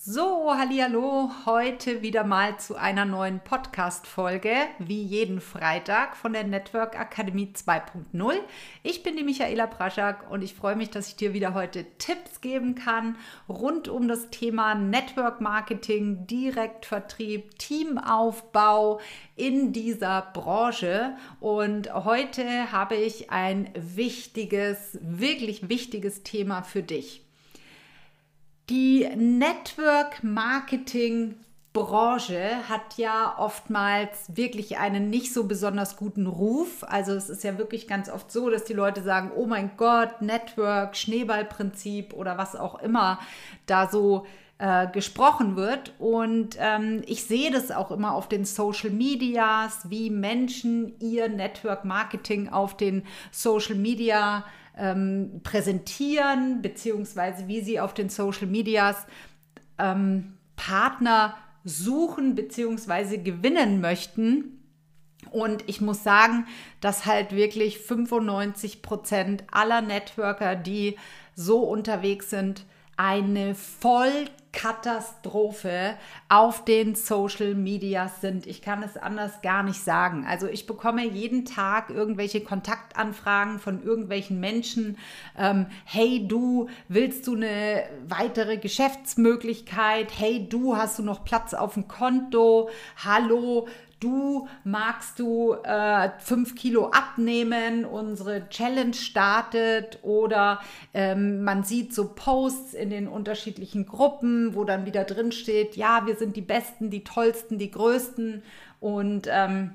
So, hallo, heute wieder mal zu einer neuen Podcast Folge, wie jeden Freitag von der Network Akademie 2.0. Ich bin die Michaela Praschak und ich freue mich, dass ich dir wieder heute Tipps geben kann rund um das Thema Network Marketing, Direktvertrieb, Teamaufbau in dieser Branche und heute habe ich ein wichtiges, wirklich wichtiges Thema für dich. Die Network Marketing Branche hat ja oftmals wirklich einen nicht so besonders guten Ruf. Also es ist ja wirklich ganz oft so, dass die Leute sagen, oh mein Gott, Network, Schneeballprinzip oder was auch immer da so äh, gesprochen wird. Und ähm, ich sehe das auch immer auf den Social Medias, wie Menschen ihr Network Marketing auf den Social Media ähm, präsentieren, beziehungsweise wie sie auf den Social Medias ähm, Partner suchen, beziehungsweise gewinnen möchten. Und ich muss sagen, dass halt wirklich 95 Prozent aller Networker, die so unterwegs sind, eine Vollkatastrophe auf den Social Medias sind. Ich kann es anders gar nicht sagen. Also ich bekomme jeden Tag irgendwelche Kontaktanfragen von irgendwelchen Menschen. Ähm, hey du, willst du eine weitere Geschäftsmöglichkeit? Hey du, hast du noch Platz auf dem Konto? Hallo, du magst du äh, fünf Kilo abnehmen, unsere Challenge startet oder ähm, man sieht so Posts in den unterschiedlichen Gruppen, wo dann wieder drin steht, ja, wir sind die Besten, die Tollsten, die Größten und ähm,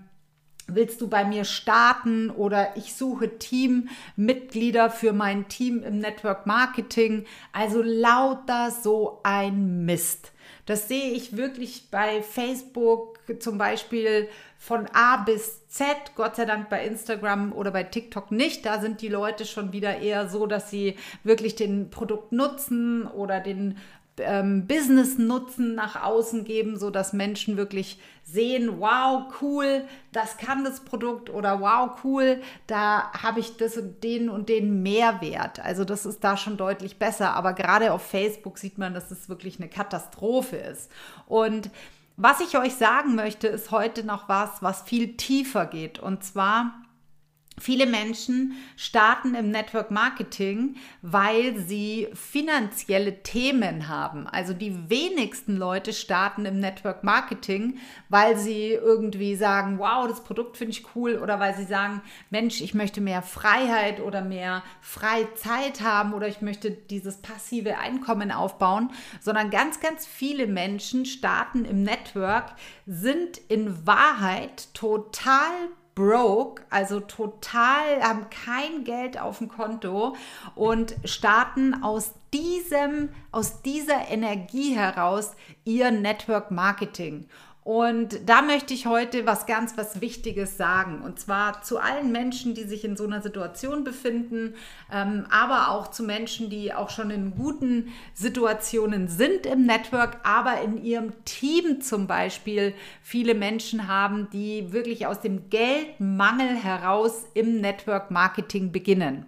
Willst du bei mir starten oder ich suche Teammitglieder für mein Team im Network Marketing? Also lauter so ein Mist. Das sehe ich wirklich bei Facebook zum Beispiel von A bis Z, Gott sei Dank bei Instagram oder bei TikTok nicht. Da sind die Leute schon wieder eher so, dass sie wirklich den Produkt nutzen oder den ähm, Business-Nutzen nach außen geben, so dass Menschen wirklich sehen, wow, cool, das kann das Produkt oder wow, cool, da habe ich das und den und den Mehrwert. Also das ist da schon deutlich besser. Aber gerade auf Facebook sieht man, dass es wirklich eine Katastrophe ist. Und was ich euch sagen möchte, ist heute noch was, was viel tiefer geht. Und zwar Viele Menschen starten im Network Marketing, weil sie finanzielle Themen haben. Also die wenigsten Leute starten im Network Marketing, weil sie irgendwie sagen, wow, das Produkt finde ich cool oder weil sie sagen, Mensch, ich möchte mehr Freiheit oder mehr Freizeit haben oder ich möchte dieses passive Einkommen aufbauen, sondern ganz, ganz viele Menschen starten im Network, sind in Wahrheit total broke, also total, haben kein Geld auf dem Konto und starten aus diesem, aus dieser Energie heraus ihr Network Marketing. Und da möchte ich heute was ganz, was Wichtiges sagen. Und zwar zu allen Menschen, die sich in so einer Situation befinden, ähm, aber auch zu Menschen, die auch schon in guten Situationen sind im Network, aber in ihrem Team zum Beispiel viele Menschen haben, die wirklich aus dem Geldmangel heraus im Network Marketing beginnen.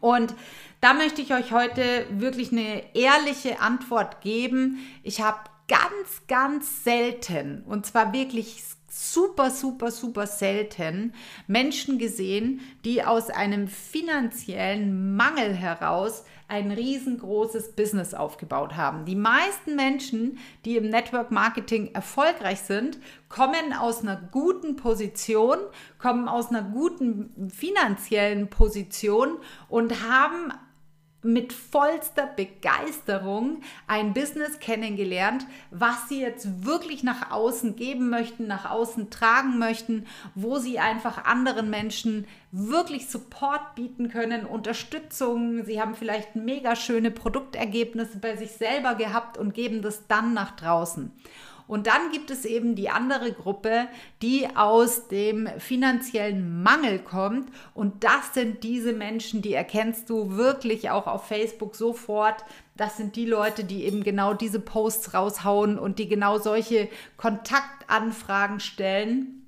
Und da möchte ich euch heute wirklich eine ehrliche Antwort geben. Ich habe ganz, ganz selten, und zwar wirklich super, super, super selten Menschen gesehen, die aus einem finanziellen Mangel heraus ein riesengroßes Business aufgebaut haben. Die meisten Menschen, die im Network Marketing erfolgreich sind, kommen aus einer guten Position, kommen aus einer guten finanziellen Position und haben mit vollster Begeisterung ein Business kennengelernt, was sie jetzt wirklich nach außen geben möchten, nach außen tragen möchten, wo sie einfach anderen Menschen wirklich Support bieten können, Unterstützung. Sie haben vielleicht mega schöne Produktergebnisse bei sich selber gehabt und geben das dann nach draußen. Und dann gibt es eben die andere Gruppe, die aus dem finanziellen Mangel kommt. Und das sind diese Menschen, die erkennst du wirklich auch auf Facebook sofort. Das sind die Leute, die eben genau diese Posts raushauen und die genau solche Kontaktanfragen stellen.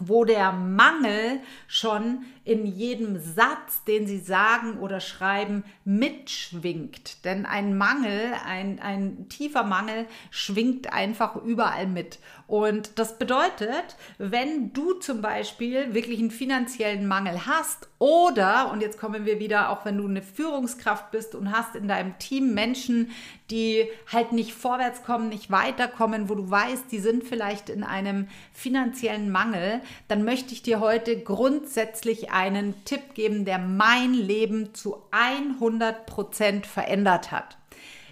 Wo der Mangel schon in jedem Satz, den sie sagen oder schreiben, mitschwingt. Denn ein Mangel, ein, ein tiefer Mangel schwingt einfach überall mit. Und das bedeutet, wenn du zum Beispiel wirklich einen finanziellen Mangel hast oder, und jetzt kommen wir wieder, auch wenn du eine Führungskraft bist und hast in deinem Team Menschen, die halt nicht vorwärts kommen, nicht weiterkommen, wo du weißt, die sind vielleicht in einem finanziellen Mangel, dann möchte ich dir heute grundsätzlich einen Tipp geben, der mein Leben zu 100 Prozent verändert hat.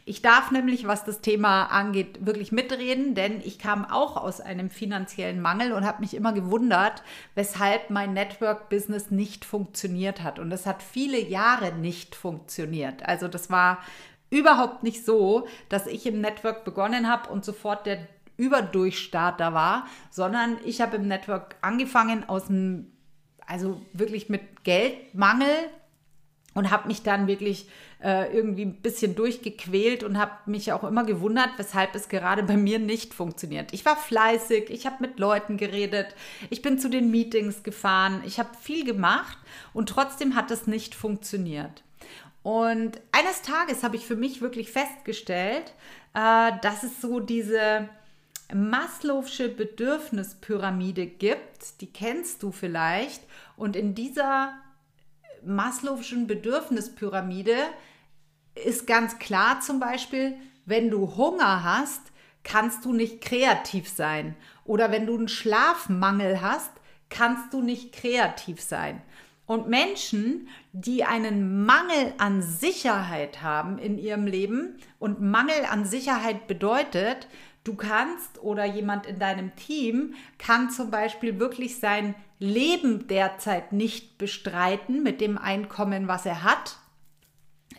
Ich darf nämlich, was das Thema angeht, wirklich mitreden, denn ich kam auch aus einem finanziellen Mangel und habe mich immer gewundert, weshalb mein Network-Business nicht funktioniert hat. Und es hat viele Jahre nicht funktioniert. Also das war überhaupt nicht so, dass ich im Network begonnen habe und sofort der Überdurchstarter war, sondern ich habe im Network angefangen aus dem, also wirklich mit Geldmangel und habe mich dann wirklich äh, irgendwie ein bisschen durchgequält und habe mich auch immer gewundert, weshalb es gerade bei mir nicht funktioniert. Ich war fleißig, ich habe mit Leuten geredet, ich bin zu den Meetings gefahren, ich habe viel gemacht und trotzdem hat es nicht funktioniert. Und eines Tages habe ich für mich wirklich festgestellt, äh, dass es so diese Maslow'sche Bedürfnispyramide gibt, die kennst du vielleicht. Und in dieser Maslow'schen Bedürfnispyramide ist ganz klar zum Beispiel, wenn du Hunger hast, kannst du nicht kreativ sein. Oder wenn du einen Schlafmangel hast, kannst du nicht kreativ sein. Und Menschen, die einen Mangel an Sicherheit haben in ihrem Leben, und Mangel an Sicherheit bedeutet, du kannst oder jemand in deinem Team kann zum Beispiel wirklich sein Leben derzeit nicht bestreiten mit dem Einkommen, was er hat,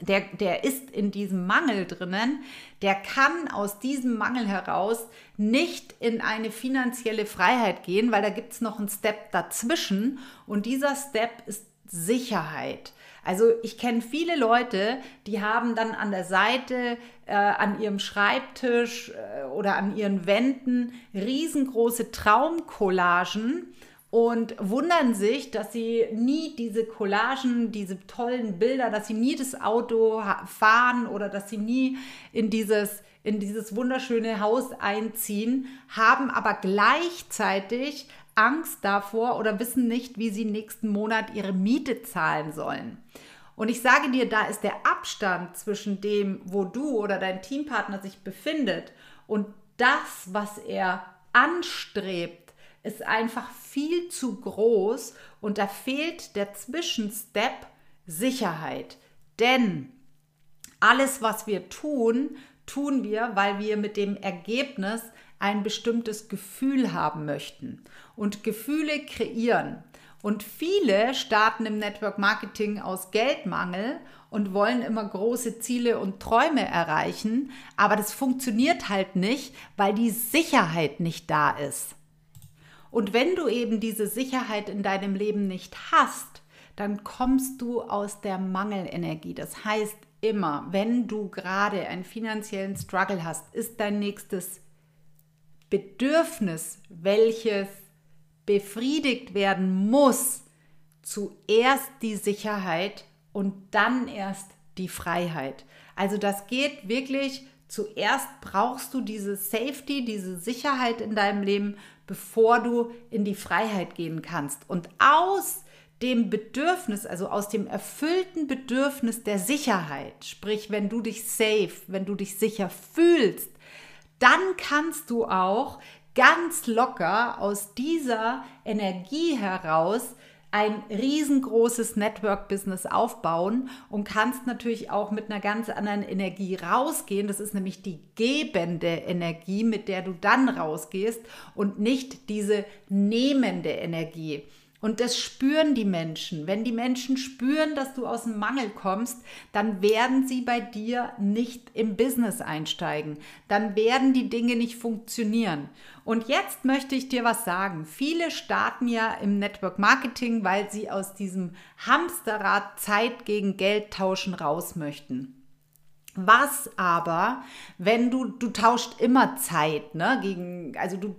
der, der ist in diesem Mangel drinnen, der kann aus diesem Mangel heraus nicht in eine finanzielle Freiheit gehen, weil da gibt es noch einen Step dazwischen. Und dieser Step ist Sicherheit. Also ich kenne viele Leute, die haben dann an der Seite, äh, an ihrem Schreibtisch äh, oder an ihren Wänden riesengroße Traumcollagen und wundern sich, dass sie nie diese Collagen, diese tollen Bilder, dass sie nie das Auto fahren oder dass sie nie in dieses, in dieses wunderschöne Haus einziehen, haben aber gleichzeitig Angst davor oder wissen nicht, wie sie nächsten Monat ihre Miete zahlen sollen. Und ich sage dir, da ist der Abstand zwischen dem, wo du oder dein Teampartner sich befindet und das, was er anstrebt, ist einfach viel zu groß und da fehlt der Zwischenstep Sicherheit. Denn alles, was wir tun, tun wir, weil wir mit dem Ergebnis ein bestimmtes Gefühl haben möchten. Und Gefühle kreieren. Und viele starten im Network Marketing aus Geldmangel und wollen immer große Ziele und Träume erreichen, aber das funktioniert halt nicht, weil die Sicherheit nicht da ist. Und wenn du eben diese Sicherheit in deinem Leben nicht hast, dann kommst du aus der Mangelenergie. Das heißt immer, wenn du gerade einen finanziellen Struggle hast, ist dein nächstes Bedürfnis, welches befriedigt werden muss, zuerst die Sicherheit und dann erst die Freiheit. Also das geht wirklich, zuerst brauchst du diese Safety, diese Sicherheit in deinem Leben, bevor du in die Freiheit gehen kannst. Und aus dem Bedürfnis, also aus dem erfüllten Bedürfnis der Sicherheit, sprich, wenn du dich safe, wenn du dich sicher fühlst, dann kannst du auch ganz locker aus dieser Energie heraus ein riesengroßes Network-Business aufbauen und kannst natürlich auch mit einer ganz anderen Energie rausgehen. Das ist nämlich die gebende Energie, mit der du dann rausgehst und nicht diese nehmende Energie. Und das spüren die Menschen. Wenn die Menschen spüren, dass du aus dem Mangel kommst, dann werden sie bei dir nicht im Business einsteigen. Dann werden die Dinge nicht funktionieren. Und jetzt möchte ich dir was sagen. Viele starten ja im Network Marketing, weil sie aus diesem Hamsterrad Zeit gegen Geld tauschen raus möchten. Was aber, wenn du, du tauscht immer Zeit, ne, gegen, also du,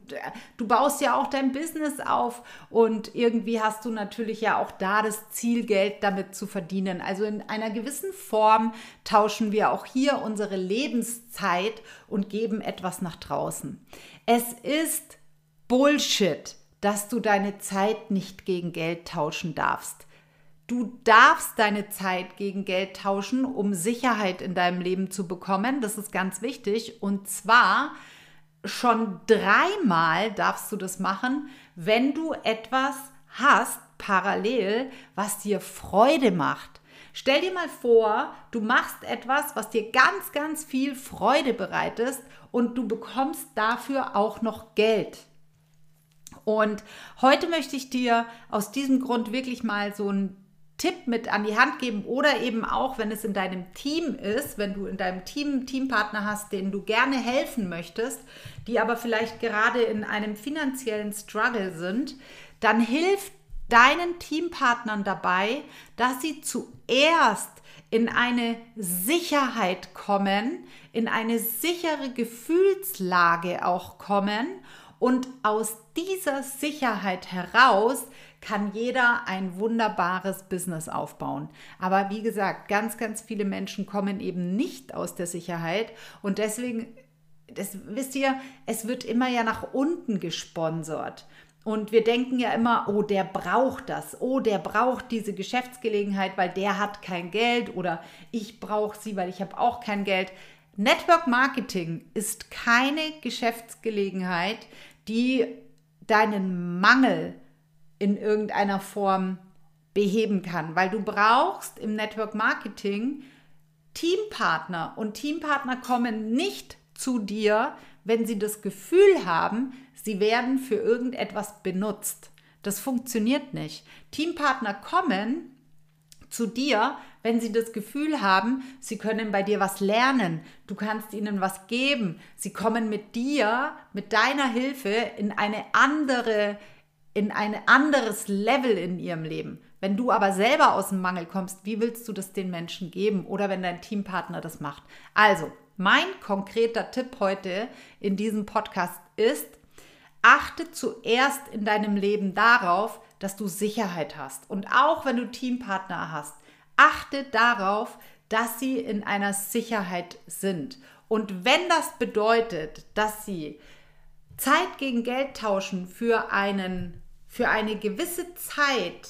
du baust ja auch dein Business auf und irgendwie hast du natürlich ja auch da das Ziel, Geld damit zu verdienen. Also in einer gewissen Form tauschen wir auch hier unsere Lebenszeit und geben etwas nach draußen. Es ist Bullshit, dass du deine Zeit nicht gegen Geld tauschen darfst. Du darfst deine Zeit gegen Geld tauschen, um Sicherheit in deinem Leben zu bekommen. Das ist ganz wichtig. Und zwar schon dreimal darfst du das machen, wenn du etwas hast parallel, was dir Freude macht. Stell dir mal vor, du machst etwas, was dir ganz, ganz viel Freude bereitet und du bekommst dafür auch noch Geld. Und heute möchte ich dir aus diesem Grund wirklich mal so ein Tipp mit an die Hand geben oder eben auch, wenn es in deinem Team ist, wenn du in deinem Team Teampartner hast, denen du gerne helfen möchtest, die aber vielleicht gerade in einem finanziellen Struggle sind, dann hilft deinen Teampartnern dabei, dass sie zuerst in eine Sicherheit kommen, in eine sichere Gefühlslage auch kommen und aus dieser Sicherheit heraus kann jeder ein wunderbares Business aufbauen. Aber wie gesagt, ganz, ganz viele Menschen kommen eben nicht aus der Sicherheit und deswegen, das wisst ihr, es wird immer ja nach unten gesponsert. Und wir denken ja immer, oh, der braucht das, oh, der braucht diese Geschäftsgelegenheit, weil der hat kein Geld oder ich brauche sie, weil ich habe auch kein Geld. Network Marketing ist keine Geschäftsgelegenheit, die deinen Mangel in irgendeiner Form beheben kann, weil du brauchst im Network Marketing Teampartner und Teampartner kommen nicht zu dir, wenn sie das Gefühl haben, sie werden für irgendetwas benutzt. Das funktioniert nicht. Teampartner kommen zu dir, wenn sie das Gefühl haben, sie können bei dir was lernen, du kannst ihnen was geben, sie kommen mit dir, mit deiner Hilfe in eine andere in ein anderes Level in ihrem Leben. Wenn du aber selber aus dem Mangel kommst, wie willst du das den Menschen geben oder wenn dein Teampartner das macht? Also, mein konkreter Tipp heute in diesem Podcast ist, achte zuerst in deinem Leben darauf, dass du Sicherheit hast. Und auch wenn du Teampartner hast, achte darauf, dass sie in einer Sicherheit sind. Und wenn das bedeutet, dass sie Zeit gegen Geld tauschen für einen für eine gewisse Zeit,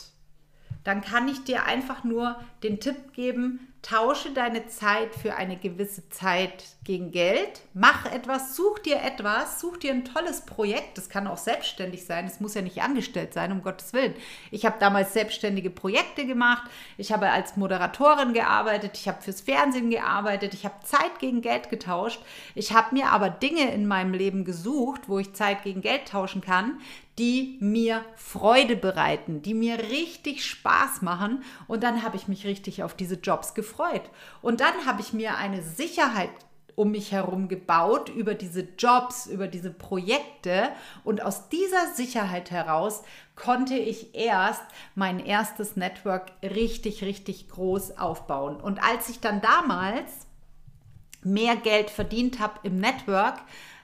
dann kann ich dir einfach nur den Tipp geben, tausche deine Zeit für eine gewisse Zeit gegen Geld, mach etwas, such dir etwas, such dir ein tolles Projekt, das kann auch selbstständig sein, es muss ja nicht angestellt sein, um Gottes Willen. Ich habe damals selbstständige Projekte gemacht, ich habe als Moderatorin gearbeitet, ich habe fürs Fernsehen gearbeitet, ich habe Zeit gegen Geld getauscht, ich habe mir aber Dinge in meinem Leben gesucht, wo ich Zeit gegen Geld tauschen kann, die mir Freude bereiten, die mir richtig Spaß machen. Und dann habe ich mich richtig auf diese Jobs gefreut. Und dann habe ich mir eine Sicherheit um mich herum gebaut über diese Jobs, über diese Projekte. Und aus dieser Sicherheit heraus konnte ich erst mein erstes Network richtig, richtig groß aufbauen. Und als ich dann damals mehr Geld verdient habe im Network,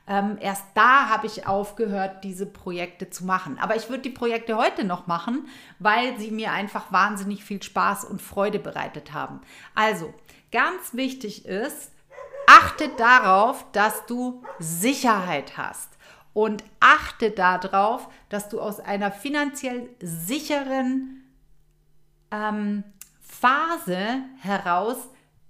ähm, erst da habe ich aufgehört, diese Projekte zu machen. Aber ich würde die Projekte heute noch machen, weil sie mir einfach wahnsinnig viel Spaß und Freude bereitet haben. Also, ganz wichtig ist, achte darauf, dass du Sicherheit hast. Und achte darauf, dass du aus einer finanziell sicheren ähm, Phase heraus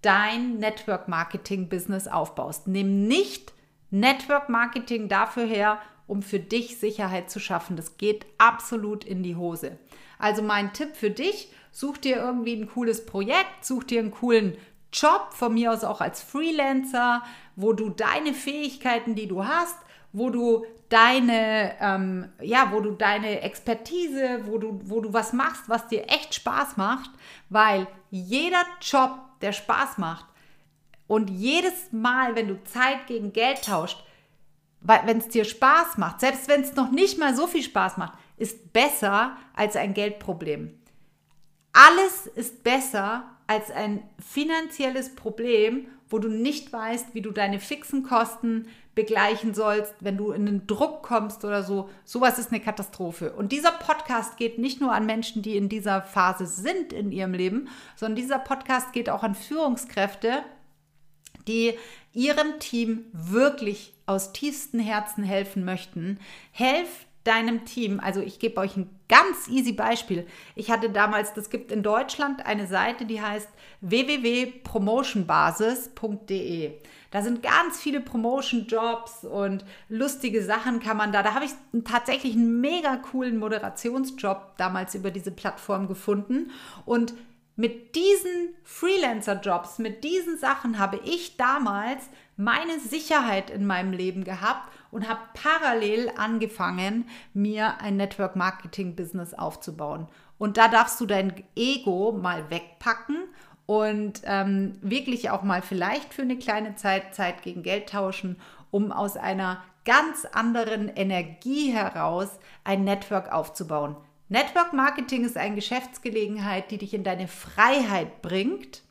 dein Network Marketing Business aufbaust. Nimm nicht Network Marketing dafür her, um für dich Sicherheit zu schaffen. Das geht absolut in die Hose. Also mein Tipp für dich, such dir irgendwie ein cooles Projekt, such dir einen coolen Job, von mir aus auch als Freelancer, wo du deine Fähigkeiten, die du hast, wo du deine, ähm, ja, wo du deine Expertise, wo du, wo du was machst, was dir echt Spaß macht, weil jeder Job, der Spaß macht, und jedes Mal, wenn du Zeit gegen Geld tauscht, wenn es dir Spaß macht, selbst wenn es noch nicht mal so viel Spaß macht, ist besser als ein Geldproblem. Alles ist besser als ein finanzielles Problem, wo du nicht weißt, wie du deine fixen Kosten begleichen sollst, wenn du in den Druck kommst oder so. Sowas ist eine Katastrophe. Und dieser Podcast geht nicht nur an Menschen, die in dieser Phase sind in ihrem Leben, sondern dieser Podcast geht auch an Führungskräfte, die ihrem Team wirklich aus tiefstem Herzen helfen möchten. Helf deinem Team. Also ich gebe euch ein ganz easy Beispiel. Ich hatte damals, das gibt in Deutschland eine Seite, die heißt www.promotionbasis.de. Da sind ganz viele Promotion-Jobs und lustige Sachen kann man da. Da habe ich tatsächlich einen mega coolen Moderationsjob damals über diese Plattform gefunden. Und mit diesen Freelancer-Jobs, mit diesen Sachen habe ich damals meine Sicherheit in meinem Leben gehabt und habe parallel angefangen, mir ein Network Marketing Business aufzubauen. Und da darfst du dein Ego mal wegpacken und ähm, wirklich auch mal vielleicht für eine kleine Zeit Zeit gegen Geld tauschen, um aus einer ganz anderen Energie heraus ein Network aufzubauen. Network Marketing ist eine Geschäftsgelegenheit, die dich in deine Freiheit bringt,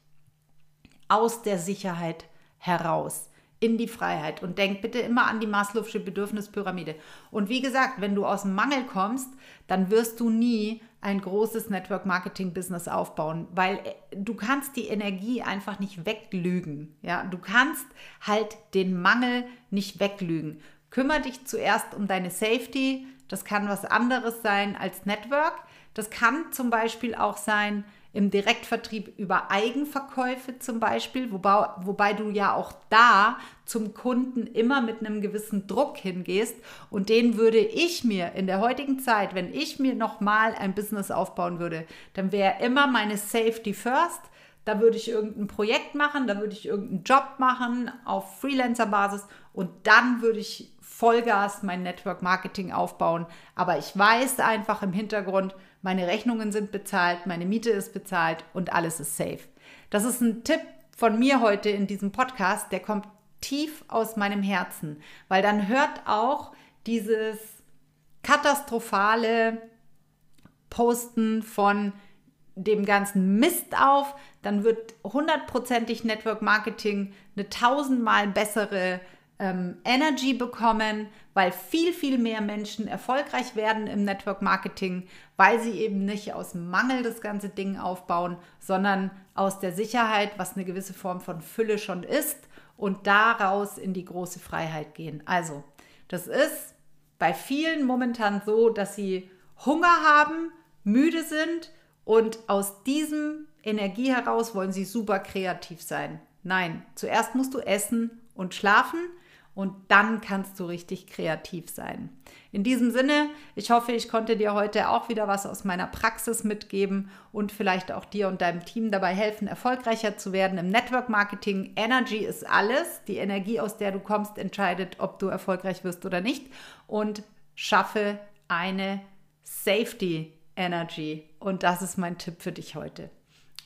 aus der Sicherheit heraus in die Freiheit. Und denk bitte immer an die Maslow'sche Bedürfnispyramide. Und wie gesagt, wenn du aus dem Mangel kommst, dann wirst du nie ein großes Network Marketing Business aufbauen, weil äh, du kannst die Energie einfach nicht weglügen. Ja, du kannst halt den Mangel nicht weglügen. Kümmer dich zuerst um deine Safety. Das kann was anderes sein als Network. Das kann zum Beispiel auch sein, im Direktvertrieb über Eigenverkäufe zum Beispiel, wobei, wobei du ja auch da zum Kunden immer mit einem gewissen Druck hingehst. Und den würde ich mir in der heutigen Zeit, wenn ich mir nochmal ein Business aufbauen würde, dann wäre immer meine Safety First. Da würde ich irgendein Projekt machen, da würde ich irgendeinen Job machen auf Freelancer-Basis und dann würde ich Vollgas mein Network Marketing aufbauen. Aber ich weiß einfach im Hintergrund, meine Rechnungen sind bezahlt, meine Miete ist bezahlt und alles ist safe. Das ist ein Tipp von mir heute in diesem Podcast, der kommt tief aus meinem Herzen, weil dann hört auch dieses katastrophale Posten von dem ganzen Mist auf, dann wird hundertprozentig Network Marketing eine tausendmal bessere ähm, Energy bekommen, weil viel, viel mehr Menschen erfolgreich werden im Network Marketing, weil sie eben nicht aus Mangel das ganze Ding aufbauen, sondern aus der Sicherheit, was eine gewisse Form von Fülle schon ist und daraus in die große Freiheit gehen. Also, das ist bei vielen momentan so, dass sie Hunger haben, müde sind und aus diesem Energie heraus wollen sie super kreativ sein. Nein, zuerst musst du essen und schlafen und dann kannst du richtig kreativ sein. In diesem Sinne, ich hoffe, ich konnte dir heute auch wieder was aus meiner Praxis mitgeben und vielleicht auch dir und deinem Team dabei helfen, erfolgreicher zu werden im Network Marketing. Energy ist alles. Die Energie, aus der du kommst, entscheidet, ob du erfolgreich wirst oder nicht. Und schaffe eine Safety Energy. Und das ist mein Tipp für dich heute.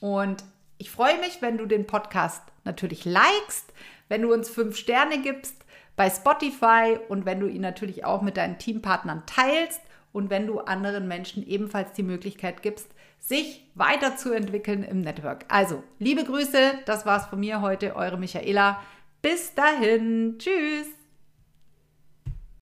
Und ich freue mich, wenn du den Podcast natürlich likest, wenn du uns fünf Sterne gibst bei Spotify und wenn du ihn natürlich auch mit deinen Teampartnern teilst und wenn du anderen Menschen ebenfalls die Möglichkeit gibst, sich weiterzuentwickeln im Network. Also, liebe Grüße, das war's von mir heute, eure Michaela. Bis dahin, tschüss.